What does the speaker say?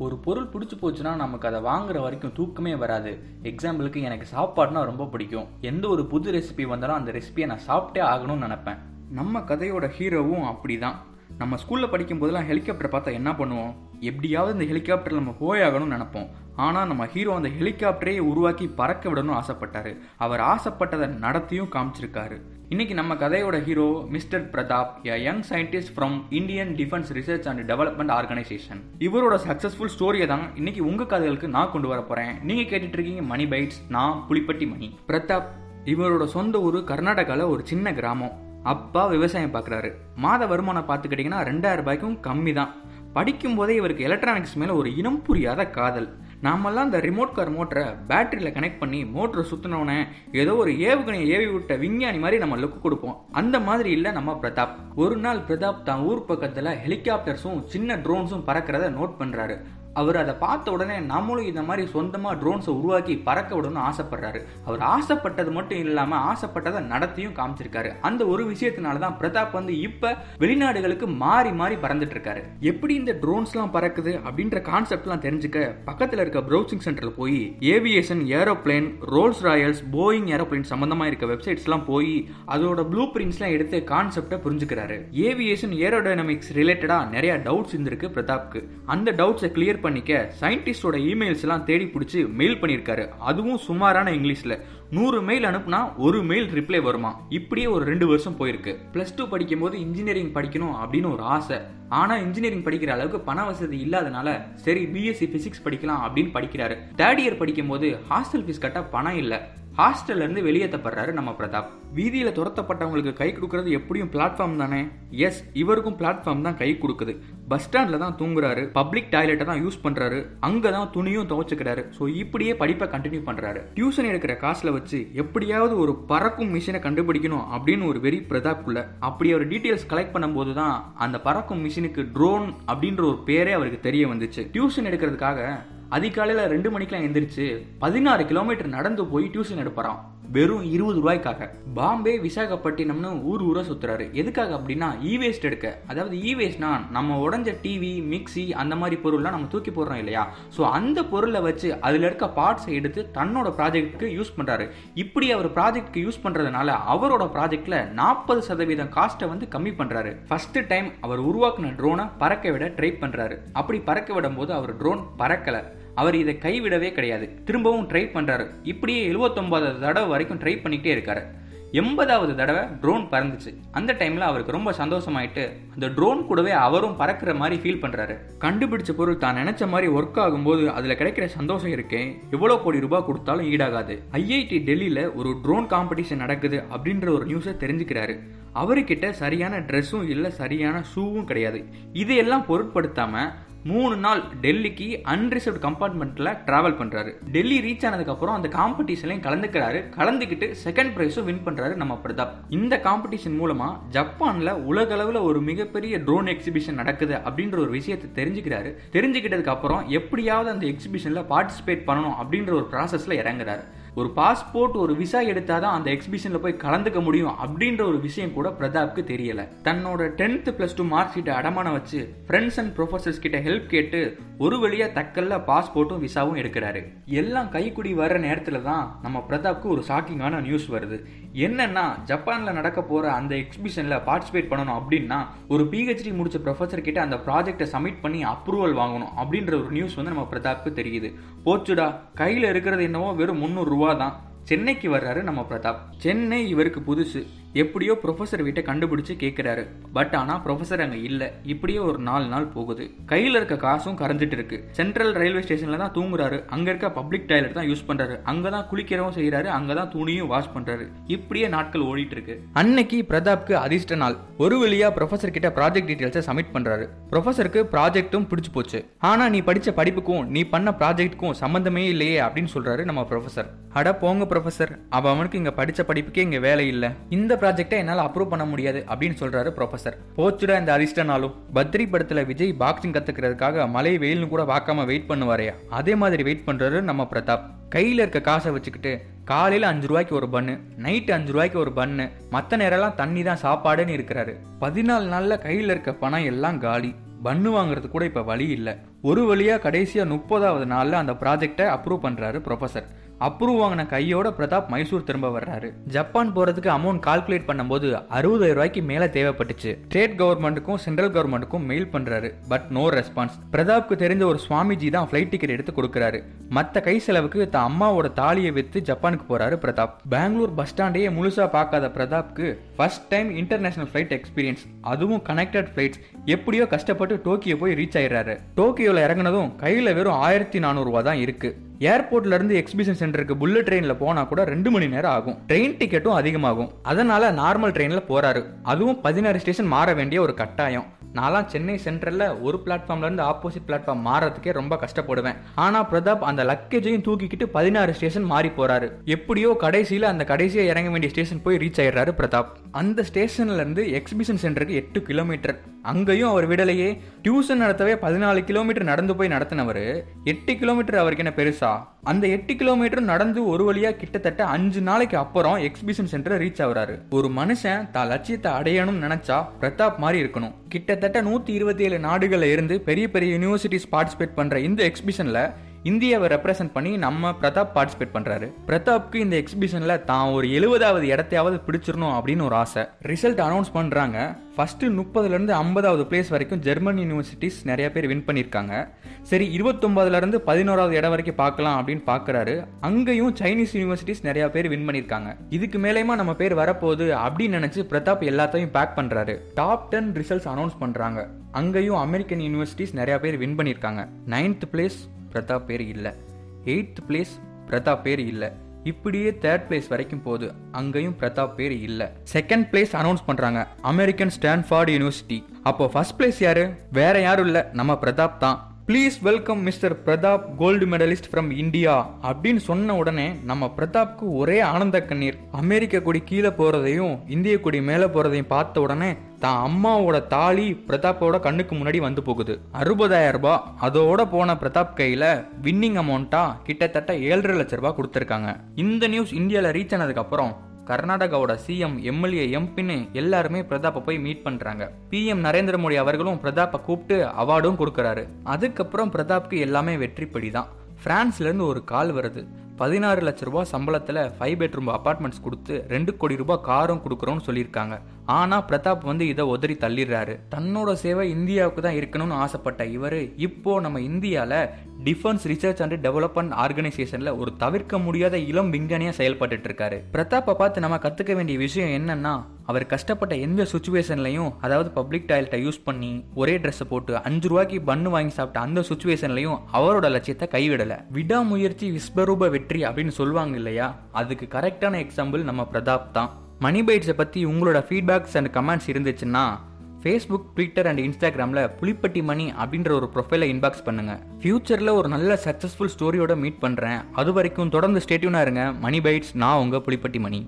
ஒரு பொருள் பிடிச்சி போச்சுன்னா நமக்கு அதை வாங்குற வரைக்கும் தூக்கமே வராது. எக்ஸாம்பிளுக்கு எனக்கு சாப்பாடுனா ரொம்ப பிடிக்கும். எந்த ஒரு புது ரெசிபி வந்தாலும் அந்த ரெசிபியை நான் சாப்பிட்டே ஆகணும்னு நினைப்பேன். நம்ம கதையோட ஹீரோவும் அப்படிதான். நம்ம ஸ்கூலில் படிக்கும் போதெல்லாம் ஹெலிகாப்டர் பார்த்தா என்ன பண்ணுவோம்? எப்படியாவது இந்த ஹெலிகாப்டர் நம்ம போயாகணும்னு நினைப்போம். ஆனால் நம்ம ஹீரோ அந்த ஹெலிகாப்டரையே உருவாக்கி பறக்க விடணும்னு ஆசைப்பட்டாரு. அவர் ஆசைப்பட்டதை நடத்தியும் காமிச்சிருக்காரு. இன்னைக்கு நம்ம கதையோட hero mister Pratap a young scientist from Indian defence research and development organisation இவரோட சக்சஸ்ஃபுல் ஸ்டோரியை தான் இன்னைக்கு உங்க கதைகளுக்கு நான் கொண்டு வர போறேன். நீங்க கேட்டுட்டு இருக்கீங்க மணி பைட்ஸ் நான் புலிப்பட்டி மணி. பிரதாப் இவரோட சொந்த ஊர் கர்நாடகாவில் ஒரு சின்ன கிராமம். அப்பா விவசாயம் பார்க்குறாரு மாத வருமானம் பார்த்துக்கிட்டிங்கன்னா ரெண்டாயிரம் ரூபாய்க்கும் கம்மி தான். படிக்கும் போதே இவருக்கு எலக்ட்ரானிக்ஸ் மேலே ஒரு இனம் புரியாத காதல். நாமெல்லாம் அந்த ரிமோட் கார் மோட்டரை பேட்டரியில் கனெக்ட் பண்ணி மோட்டரை சுற்றினோடனே ஏதோ ஒரு ஏவுகணையை ஏவி விட்ட விஞ்ஞானி மாதிரி நம்ம லுக்கு கொடுப்போம். அந்த மாதிரி இல்லை நம்ம பிரதாப். ஒரு நாள் பிரதாப் தான் ஊர் பக்கத்தில் ஹெலிகாப்டர்ஸும் சின்ன ட்ரோன்ஸும் பறக்கிறத நோட் பண்ணுறாரு அவர் அதை பார்த்த உடனே நம்மளும் இந்த மாதிரி சொந்தமாக ட்ரோன்ஸை உருவாக்கி பறக்க விடணும்னு ஆசைப்படுறாரு. அவர் ஆசைப்பட்டது மட்டும் இல்லாமல் ஆசைப்பட்டதை நடத்தியும் காமிச்சிருக்காரு. அந்த ஒரு விஷயத்தினால தான் பிரதாப் வந்து இப்போ வெளிநாடுகளுக்கு மாறி மாறி பறந்துட்டு இருக்காரு. எப்படி இந்த ட்ரோன்ஸ்லாம் பறக்குது அப்படின்ற கான்செப்ட்லாம் தெரிஞ்சுக்க பக்கத்தில் இருக்க ப்ரௌசிங் சென்டரில் போய் aviation aeroplane Rolls Royce Boeing aeroplane சம்மந்தமாக இருக்க வெப்சைட்ஸ்லாம் போய் அதோட ப்ளூ பிரிண்ட்ஸ்லாம் எடுத்து கான்செப்டை புரிஞ்சுக்கிறாரு. ஏவியேஷன் ஏரோடைனமிக்ஸ் ரிலேட்டடாக நிறைய டவுட்ஸ் இருந்திருக்கு பிரதாப்க்கு. அந்த டவுட்ஸை கிளியர் பண்ணிக்க சயின்டிஸ்டோட இமெயில்ஸ் எல்லாம் தேடி பிடிச்சி மெயில் பண்ணியிருக்காரு அதுவும் சுமாரான இங்கிலீஷில். நூறு மெயில் அனுப்புனா ஒரு மெயில் ரிப்ளை வருமா? இப்படியே ஒரு ரெண்டு வருஷம் போயிருக்கு. ப்ளஸ் டூ படிக்கும்போது இன்ஜினியரிங் படிக்கணும் அப்படின்னு ஒரு ஆசை. ஆனால் இன்ஜினியரிங் படிக்கிற அளவுக்கு பண வசதி இல்லாதனால சரி பிஎஸ்சி ஃபிசிக்ஸ் படிக்கலாம் அப்படின்னு படிக்கிறாரு. தேர்ட் இயர் படிக்கும்போது ஹாஸ்டல் ஃபீஸ் கட்ட பணம் இல்லை. ஹாஸ்டல்லேருந்து வெளியேற்றப்படுறாரு நம்ம பிரதாப். வீதியில் துரத்தப்பட்டவங்களுக்கு கை கொடுக்கறது எப்படியும் பிளாட்ஃபார்ம் தானே? எஸ் இவருக்கும் பிளாட்ஃபார்ம் தான் கை கொடுக்குது. பஸ் ஸ்டாண்டில் தான் தூங்குறாரு. பப்ளிக் டாய்லெட்டை தான் யூஸ் பண்ணுறாரு அங்கே தான் துணியும் துவைச்சுக்கிறாரு. ஸோ இப்படியே படிப்பை கண்டினியூ பண்ணுறாரு டியூஷன் எடுக்கிற காசில் வச்சு எப்படியாவது ஒரு பறக்கும் மிஷினை கண்டுபிடிக்கணும் அப்படின்னு ஒரு வெறி பிரதாப்குள்ள அப்படி அவர் டீட்டெயில்ஸ் கலெக்ட் பண்ணும்போது தான் அந்த பறக்கும் மிஷினுக்கு ட்ரோன் அப்படின்ற ஒரு பேரே அவருக்கு தெரிய வந்துச்சு. டியூஷன் எடுக்கிறதுக்காக அதிகாலையில் ரெண்டு மணிக்கெலாம் எந்திரிச்சு பதினாறு கிலோமீட்டர் நடந்து போய் டியூஷன் எடுப்பறான். வெறும் இருபது ரூபாய்க்காக. பாம்பே விசாகப்பட்டினம்னு ஊர் ஊரை சுத்துறாரு. எதுக்காக அப்படின்னா இ வேஸ்ட் எடுக்க. அதாவது இ வேஸ்ட்னா நம்ம உடஞ்ச டிவி மிக்சி அந்த மாதிரி பொருள்லாம் நம்ம தூக்கி போடுறோம் இல்லையா? ஸோ அந்த பொருளை வச்சு அதில் இருக்க பார்ட்ஸை எடுத்து தன்னோட ப்ராஜெக்ட்டுக்கு யூஸ் பண்ணுறாரு இப்படி அவர் ப்ராஜெக்ட்க்கு யூஸ் பண்ணுறதுனால அவரோட ப்ராஜெக்டில் நாற்பது சதவீதம் காஸ்ட்டை வந்து கம்மி பண்ணுறாரு ஃபர்ஸ்ட் டைம் அவர் உருவாக்குன ட்ரோனை பறக்க விட ட்ரை பண்ணுறாரு அப்படி பறக்க விடும் போது அவர் ட்ரோன் பறக்கலை. அவர் இதை கைவிடவே கிடையாது. திரும்பவும் ட்ரை பண்ணுறாரு இப்படியே எழுபத்தொம்பதாவது தடவை வரைக்கும் ட்ரை பண்ணிக்கிட்டே இருக்காரு. எண்பதாவது தடவை ட்ரோன் பறந்துச்சு. அந்த டைமில் அவருக்கு ரொம்ப சந்தோஷமாயிட்டு அந்த ட்ரோன் கூடவே அவரும் பறக்கிற மாதிரி ஃபீல் பண்ணுறாரு கண்டுபிடிச்ச பொருள் தான் நினச்ச மாதிரி ஒர்க் ஆகும்போது அதில் கிடைக்கிற சந்தோஷம் இருக்கேன் எவ்வளோ கோடி ரூபாய் கொடுத்தாலும் ஈடாகாது. ஐஐடி டெல்லியில் ஒரு ட்ரோன் காம்படிஷன் நடக்குது அப்படின்ற ஒரு நியூஸை தெரிஞ்சுக்கிறாரு. அவர்கிட்ட சரியான ட்ரெஸ்ஸும் இல்லை சரியான ஷூவும் கிடையாது. இதையெல்லாம் பொருட்படுத்தாமல் மூணு நாள் டெல்லிக்கு அன்ரிசர்வ் கம்பார்ட்மெண்ட்ல டிராவல் பண்றாரு. டெல்லி ரீச் ஆனதுக்கப்புறம் அந்த காம்படிஷன்லையும் கலந்துக்கிறாரு. கலந்துக்கிட்டு செகண்ட் ப்ரைஸும் வின் பண்றாரு நம்ம பிரதாப். இந்த காம்படிஷன் மூலமா ஜப்பான்ல உலக அளவுல ஒரு மிகப்பெரிய ட்ரோன் எக்ஸிபிஷன் நடக்குது அப்படின்ற ஒரு விஷயத்தை தெரிஞ்சுக்கிறாரு. தெரிஞ்சுக்கிட்டதுக்கு அப்புறம் எப்படியாவது அந்த எக்ஸிபிஷன்ல பார்ட்டிசிபேட் பண்ணணும் அப்படின்ற ஒரு ப்ராசஸ்ல இறங்குறாரு. ஒரு பாஸ்போர்ட் ஒரு விசா எடுத்தாதான் அந்த எக்ஸிபிஷன்ல போய் கலந்துக்க முடியும் அப்படின்ற ஒரு விஷயம் கூட பிரதாப்க்கு தெரியல. தன்னோட டென்த் பிளஸ் டூ மார்க் ஷீட்டை அடமான வச்சு ஃப்ரெண்ட்ஸ் அண்ட் ப்ரொஃபசர்ஸ் கிட்ட ஹெல்ப் கேட்டு ஒரு வழியா தக்கல்ல பாஸ்போர்ட்டும் விசாவும் எடுக்கிறாரு. எல்லாம் கைக்குடி வர்ற நேரத்துல தான் நம்ம பிரதாப்க்கு ஒரு ஷாக்கிங்கான நியூஸ் வருது. என்னன்னா ஜப்பான்ல நடக்க போற அந்த எக்ஸிபிஷன்ல பார்ட்டிசிபேட் பண்ணணும் அப்படின்னா ஒரு பிஹெச்டி முடிச்ச ப்ரொஃபசர் கிட்ட அந்த ப்ராஜெக்டை சப்மிட் பண்ணி அப்ரூவல் வாங்கணும் அப்படின்ற ஒரு நியூஸ் வந்து நம்ம பிரதாப்க்கு தெரியுது. போச்சுடா கையில இருக்கிறது என்னவோ வெறும் முந்நூறு ரூபா தான் சென்னைக்கு வர்றாரு நம்ம பிரதாப். சென்னை இவருக்கு புதுசு. எப்படியோ ப்ரொஃபஸர் வீட்டை கண்டுபிடிச்சு கேட்குறாரு பட் ஆனால் ப்ரொஃபஸர் அங்கே இல்லை. இப்படியே ஒரு நாலு நாள் போகுது. கையில் இருக்க காசும் கரைஞ்சிட்டு இருக்கு. சென்ட்ரல் ரயில்வே ஸ்டேஷனில் தான் தூங்குறாரு. அங்கே இருக்க பப்ளிக் டாய்லெட் தான் யூஸ் பண்ணுறாரு அங்கே தான் குளிக்கிறவும் செய்கிறாரு அங்கே தான் துணியும் வாஷ் பண்ணுறாரு இப்படியே நாட்கள் ஓடிட்டு இருக்கு. அன்னைக்கு பிரதாப்க்கு அதிர்ஷ்ட நாள். ஒரு வழியா ப்ரொஃபஸர் கிட்ட ப்ராஜெக்ட் டீட்டெயில்ஸை சப்மிட் பண்ணுறாரு ப்ரொஃபஸருக்கு ப்ராஜெக்ட்டும் பிடிச்சி போச்சு. ஆனால் நீ படித்த படிப்புக்கும் நீ பண்ண ப்ராஜெக்ட்டுக்கும் சம்மந்தமே இல்லையே அப்படின்னு சொல்கிறாரு நம்ம ப்ரொஃபஸர் அட போங்க ப்ரொஃபஸர் அவ அவனுக்கு இங்கே படித்த படிப்புக்கே இங்கே வேலை இல்லை. இந்த ப்ராஜெக்டை என்னால் அப்ரூவ் பண்ண முடியாது அப்படின்னு சொல்றாரு ப்ரொஃபசர் போச்சுடா இந்த அரிஸ்டனாலும் பத்ரி படத்துல விஜய் பாக்ஸிங் கத்துக்கிறதுக்காக மழை வெயில்னு கூட பார்க்காம வெயிட் பண்ணுவாரையா? அதே மாதிரி வெயிட் பண்றாரு நம்ம பிரதாப். கையில் இருக்க காசை வச்சுக்கிட்டு காலையில் அஞ்சு ரூபாய்க்கு ஒரு பன்னு நைட்டு அஞ்சு ரூபாய்க்கு ஒரு பன்னு மற்ற நேரம்லாம் தண்ணி தான் சாப்பாடுன்னு இருக்கிறாரு. பதினாலு நாளில் கையில் இருக்க பணம் எல்லாம் காலி. பன்னு வாங்குறது கூட இப்போ வழி இல்லை. ஒரு வழியாக கடைசியாக முப்பதாவது நாளில் அந்த ப்ராஜெக்டை அப்ரூவ் பண்ணுறாரு ப்ரொஃபசர் அப்ரூவ் வாங்கின கையோட பிரதாப் மைசூர் திரும்ப வர்றாரு. ஜப்பான் போறதுக்கு அமௌண்ட் கால்குலேட் பண்ணும்போது அறுபதாயிரம் ரூபாய்க்கு மேல தேவைப்பட்டுச்சு. ஸ்டேட் கவர்மெண்ட்டுக்கும் சென்ட்ரல் கவர்மெண்ட்டுக்கும் மெயில் பண்றாரு. பட் நோ ரெஸ்பான்ஸ் பிரதாப்க்கு தெரிஞ்ச ஒரு சுவாமிஜி தான் ஃபிளைட் டிக்கெட் எடுத்து கொடுக்கறாரு. மத்த கை செலவுக்கு தன் அம்மாவோட தாலியை வித்து ஜப்பானுக்கு போறாரு பிரதாப். பெங்களூர் பஸ் ஸ்டாண்டையே முழுசா பார்க்காத பிரதாப்க்கு first time international flight experience அதுவும் கனெக்டட் ஃபிளைட்ஸ் எப்படியோ கஷ்டப்பட்டு டோக்கியோ போய் ரீச் ஆயிடுறாரு. டோக்கியோவில் இறங்குனதும் கையில் வெறும் ஆயிரத்தி நானூறுரூவா தான் இருக்கு. ஏர்போர்ட்ல இருந்து எக்ஸிபிஷன் சென்டருக்கு புல்லட் ட்ரெயின்ல போனா கூட ரெண்டு மணி நேரம் ஆகும். ட்ரெயின் டிக்கெட்டும் அதிகமாகும். அதனால நார்மல் ட்ரெயின்ல போறாரு. அதுவும் பதினாறு ஸ்டேஷன் மாற வேண்டிய ஒரு கட்டாயம். நான்லாம் சென்னை சென்ட்ரலில் ஒரு பிளாட்ஃபார்ம்லேருந்து ஆப்போசிட் பிளாட்ஃபார்ம் மாறதுக்கே ரொம்ப கஷ்டப்படுவேன். ஆனால் பிரதாப் அந்த லக்கேஜையும் தூக்கிக்கிட்டு பதினாறு ஸ்டேஷன் மாறி போறாரு. எப்படியோ கடைசியில் அந்த கடைசியை இறங்க வேண்டிய ஸ்டேஷன் போய் ரீச் ஆயிடுறாரு பிரதாப். அந்த ஸ்டேஷன்லேருந்து எக்ஸிபிஷன் சென்டருக்கு எட்டு கிலோமீட்டர் அங்கேயும் அவர் விடலையே. டியூஷன் நடத்தவே பதினாலு கிலோமீட்டர் நடந்து போய் நடத்தினவர். எட்டு கிலோமீட்டர் அவருக்கு என்ன பெருசா? அந்த எட்டு கிலோமீட்டர் நடந்து ஒரு வழியா கிட்டத்தட்ட அஞ்சு நாளைக்கு அப்புறம் எக்ஸிபிஷன் சென்டர் ரீச் ஆகுறாரு. ஒரு மனுஷன் தான் லட்சியத்தை அடையணும்னு நினைச்சா பிரதாப் மாதிரி இருக்கணும். கிட்டத்தட்ட நூற்றி இருபத்தி ஏழு நாடுகளில் இருந்து பெரிய பெரிய யூனிவர்சிட்டிஸ் பார்ட்டிசிபேட் பண்ணுற இந்த எக்ஸிபிஷனில் இந்தியாவை ரெப்ரசென்ட் பண்ணி நம்ம பிரதாப் பார்ட்டிசிபேட் பண்ணுறாரு பிரதாப்க்கு இந்த எக்ஸிபிஷனில் தான் ஒரு எழுபதாவது இடத்தையாவது பிடிச்சிடணும் அப்படின்னு ஒரு ஆசை. ரிசல்ட் அனௌன்ஸ் பண்ணுறாங்க ஃபஸ்ட்டு முப்பதுலேருந்து ஐம்பதாவது பிளேஸ் வரைக்கும் ஜெர்மன் யூனிவர்சிட்டிஸ் நிறைய பேர் வின் பண்ணியிருக்காங்க. சரி இருபத்தொம்பதுலேருந்து பதினோராவது இடம் வரைக்கும் பார்க்கலாம் அப்படின்னு பார்க்கறாரு. அங்கேயும் சைனீஸ் யூனிவர்சிட்டிஸ் நிறைய பேர் வின் பண்ணியிருக்காங்க. இதுக்கு மேலேயுமா நம்ம பேர் வரப்போகுது அப்படின்னு நினச்சி பிரதாப் எல்லாத்தையும் பேக் பண்ணுறாரு டாப் டென் ரிசல்ட்ஸ் அனௌன்ஸ் பண்ணுறாங்க அங்கேயும் அமெரிக்கன் யூனிவர்சிட்டிஸ் நிறைய பேர் வின் பண்ணியிருக்காங்க. நைன்த் பிளேஸ் பிரதாப் பேர் இல்லை. எயித் பிளேஸ் பிரதாப் பேர் இல்லை. இப்படியே தேர்ட் பிளேஸ் வரைக்கும் போகுது அங்கேயும் பிரதாப் பேர் இல்லை. செகண்ட் பிளேஸ் அனௌன்ஸ் பண்ணுறாங்க அமெரிக்கன் ஸ்டான்ஃபார்டு யூனிவர்சிட்டி அப்போ ஃபர்ஸ்ட் பிளேஸ் யாரு? வேற யாரும் இல்லை. நம்ம பிரதாப் தான். Please welcome mister Pratap gold medallist from India அப்படின்னு சொன்ன உடனே நம்ம பிரதாப்க்கு ஒரே ஆனந்த கண்ணீர். அமெரிக்க கொடி கீழே போகிறதையும் இந்திய கொடி மேலே போகிறதையும் பார்த்த உடனே தான் அம்மாவோட தாலி பிரதாப்போட கண்ணுக்கு முன்னாடி வந்து போகுது. அறுபதாயிரம் ரூபாய் அதோட போன பிரதாப் கையில வின்னிங் அமௌண்ட்டா கிட்டத்தட்ட ஏழரை லட்ச ரூபாய் கொடுத்துருக்காங்க. இந்த நியூஸ் இந்தியாவில் ரீச் ஆனதுக்கு அப்புறம் கர்நாடகாவோட சிஎம் எம்எல்ஏ எம்பின்னு எல்லாருமே பிரதாப்பை போய் மீட் பண்றாங்க. பிஎம் நரேந்திர மோடி அவர்களும் பிரதாப்பை கூப்பிட்டு அவார்டும் கொடுக்கறாரு. அதுக்கப்புறம் பிரதாப்க்கு எல்லாமே வெற்றிப்படி தான் பிரான்ஸ்லேருந்து ஒரு கால் வருது. பதினாறு லட்ச ரூபா சம்பளத்தில் ஃபைவ் பெட்ரூம் அபார்ட்மெண்ட்ஸ் கொடுத்து ரெண்டு கோடி ரூபாய் காரும் கொடுக்குறோன்னு சொல்லியிருக்காங்க. ஆனால் பிரதாப் வந்து இதை உதறி தள்ளிடுறாரு. தன்னோட சேவை இந்தியாவுக்கு தான் இருக்கணும்னு ஆசைப்பட்ட இவர் இப்போ நம்ம இந்தியாவில் டிஃபென்ஸ் ரிசர்ச் அண்ட் டெவலப்மெண்ட் ஆர்கனைசேஷனில் ஒரு தவிர்க்க முடியாத இளம் விஞ்ஞானியாக செயல்பட்டு இருக்காரு. பிரதாப்பை பார்த்து நம்ம கற்றுக்க வேண்டிய விஷயம் என்னன்னா அவர் கஷ்டப்பட்ட எந்த சுச்சுவேஷன்லையும் அதாவது பப்ளிக் டாய்லெட்டை யூஸ் பண்ணி ஒரே ட்ரெஸ்ஸை போட்டு அஞ்சு ரூபாய்க்கு பன்னு வாங்கி சாப்பிட்ட அந்த சுச்சுவேஷன்லையும் அவரோட லட்சியத்தை கைவிடலை. விடாமுயற்சி விஸ்வரூப வெற்றி அப்படின்னு சொல்லுவாங்க இல்லையா? அதுக்கு கரெக்டான எக்ஸாம்பிள் நம்ம பிரதாப் தான். மணி பைட்ஸை பற்றி உங்களோட ஃபீட்பேக்ஸ் அண்ட் கமெண்ட்ஸ் இருந்துச்சுன்னா ஃபேஸ்புக் ட்விட்டர் அண்ட் இன்ஸ்டாகிராமில் புளிப்பட்டி மணி அப்படின்ற ஒரு ப்ரொஃபைலை இன்பாக்ஸ் பண்ணுங்க. ஃப்யூச்சரில் ஒரு நல்ல சக்ஸஸ்ஃபுல் ஸ்டோரியோட மீட் பண்ணுறேன் அது வரைக்கும் தொடர்ந்து ஸ்டேட்யூனாக இருங்க. மணி பைட்ஸ் நான் உங்கள் புலிப்பட்டி மணி.